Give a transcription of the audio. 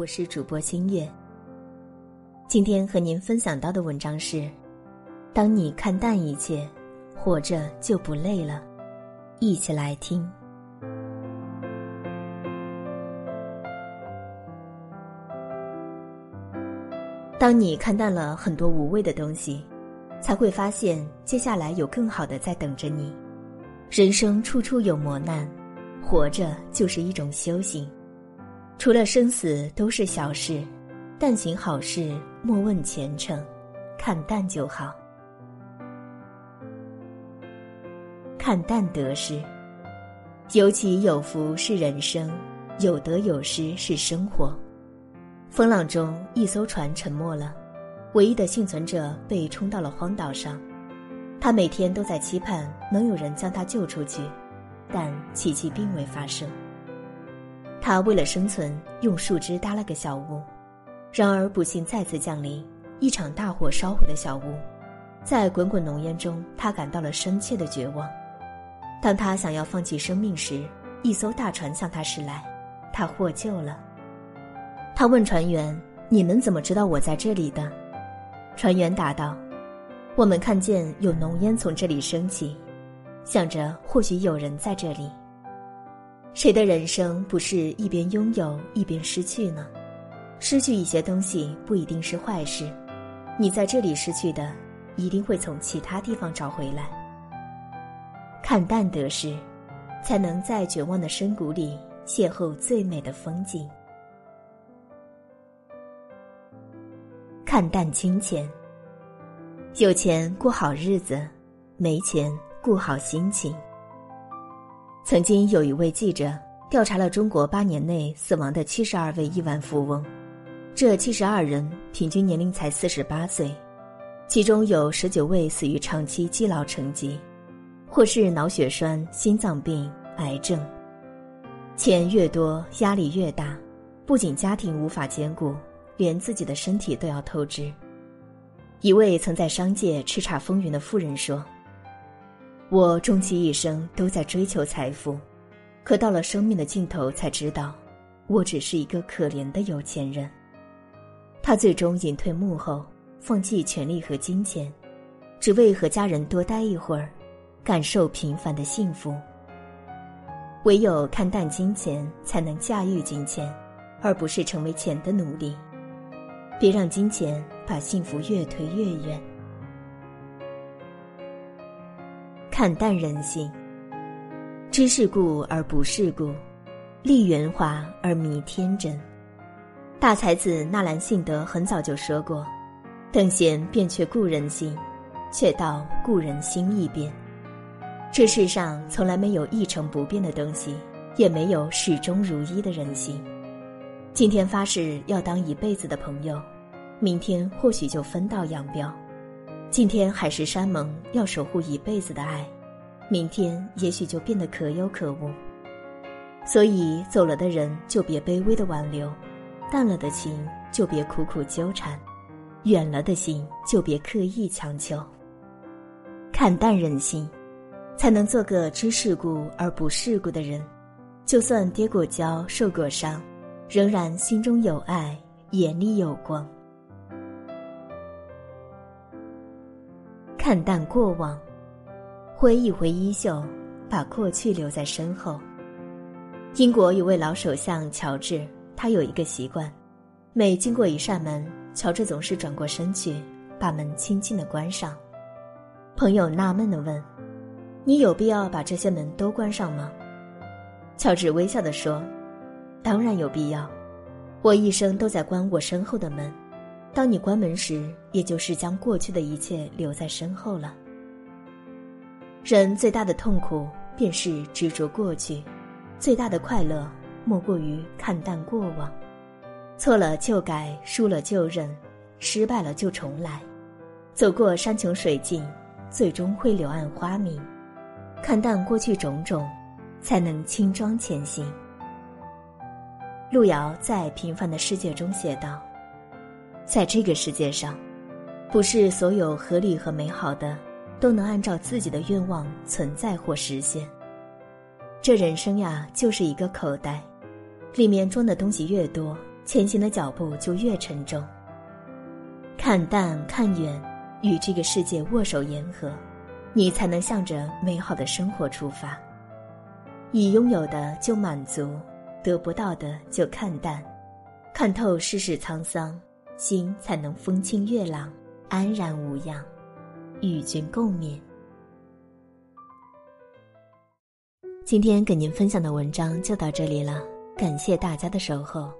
我是主播清月。今天和您分享到的文章是：当你看淡一切，活着就不累了。一起来听。当你看淡了很多无谓的东西，才会发现接下来有更好的在等着你。人生处处有磨难，活着就是一种修行。除了生死都是小事，但行好事莫问前程，看淡就好。看淡得失，有起有伏是人生，有得有失是生活。风浪中，一艘船沉没了，唯一的幸存者被冲到了荒岛上。他每天都在期盼能有人将他救出去，但奇迹并未发生。他为了生存，用树枝搭了个小屋，然而不幸再次降临，一场大火烧毁了小屋。在滚滚浓烟中，他感到了深切的绝望。当他想要放弃生命时，一艘大船向他驶来，他获救了。他问船员：“你们怎么知道我在这里的？”船员答道：“我们看见有浓烟从这里升起，想着或许有人在这里。”谁的人生不是一边拥有一边失去呢？失去一些东西不一定是坏事，你在这里失去的，一定会从其他地方找回来。看淡得失，才能在绝望的深谷里邂逅最美的风景。看淡金钱，有钱过好日子，没钱过好心情。曾经有一位记者调查了中国八年内死亡的七十二位亿万富翁，这七十二人平均年龄才四十八岁，其中有十九位死于长期积劳成疾，或是脑血栓、心脏病、癌症。钱越多，压力越大，不仅家庭无法兼顾，连自己的身体都要透支。一位曾在商界叱咤风云的富人说。我终其一生都在追求财富，可到了生命的尽头才知道，我只是一个可怜的有钱人。他最终隐退幕后，放弃权力和金钱，只为和家人多待一会儿，感受平凡的幸福。唯有看淡金钱，才能驾驭金钱，而不是成为钱的奴隶。别让金钱把幸福越推越远。看淡人性，知世故而不世故，立圆滑而迷天真。大才子纳兰性德很早就说过：“等闲变却故人心，却道故人心易变。”这世上从来没有一成不变的东西，也没有始终如一的人心。今天发誓要当一辈子的朋友，明天或许就分道扬镳。今天海誓山盟要守护一辈子的爱，明天也许就变得可有可无。所以走了的人就别卑微的挽留，淡了的情就别苦苦纠缠，远了的心就别刻意强求。看淡人心，才能做个知世故而不世故的人。就算跌过跤、受过伤，仍然心中有爱，眼里有光。看淡过往，挥一挥衣袖，把过去留在身后。英国有位老首相乔治，他有一个习惯，每经过一扇门，乔治总是转过身去，把门轻轻的关上。朋友纳闷的问：“你有必要把这些门都关上吗？”乔治微笑的说：“当然有必要，我一生都在关我身后的门。”当你关门时，也就是将过去的一切留在身后了。人最大的痛苦便是执着过去，最大的快乐莫过于看淡过往。错了就改，输了就认，失败了就重来。走过山穷水尽，最终会柳暗花明。看淡过去种种，才能轻装前行。路遥在《平凡的世界》中写道。在这个世界上，不是所有合理和美好的都能按照自己的愿望存在或实现。这人生呀，就是一个口袋，里面装的东西越多，前行的脚步就越沉重。看淡看远，与这个世界握手言和，你才能向着美好的生活出发。已拥有的就满足，得不到的就看淡，看透世事沧桑，心才能风清月朗，安然无恙。与君共勉。今天给您分享的文章就到这里了，感谢大家的守候。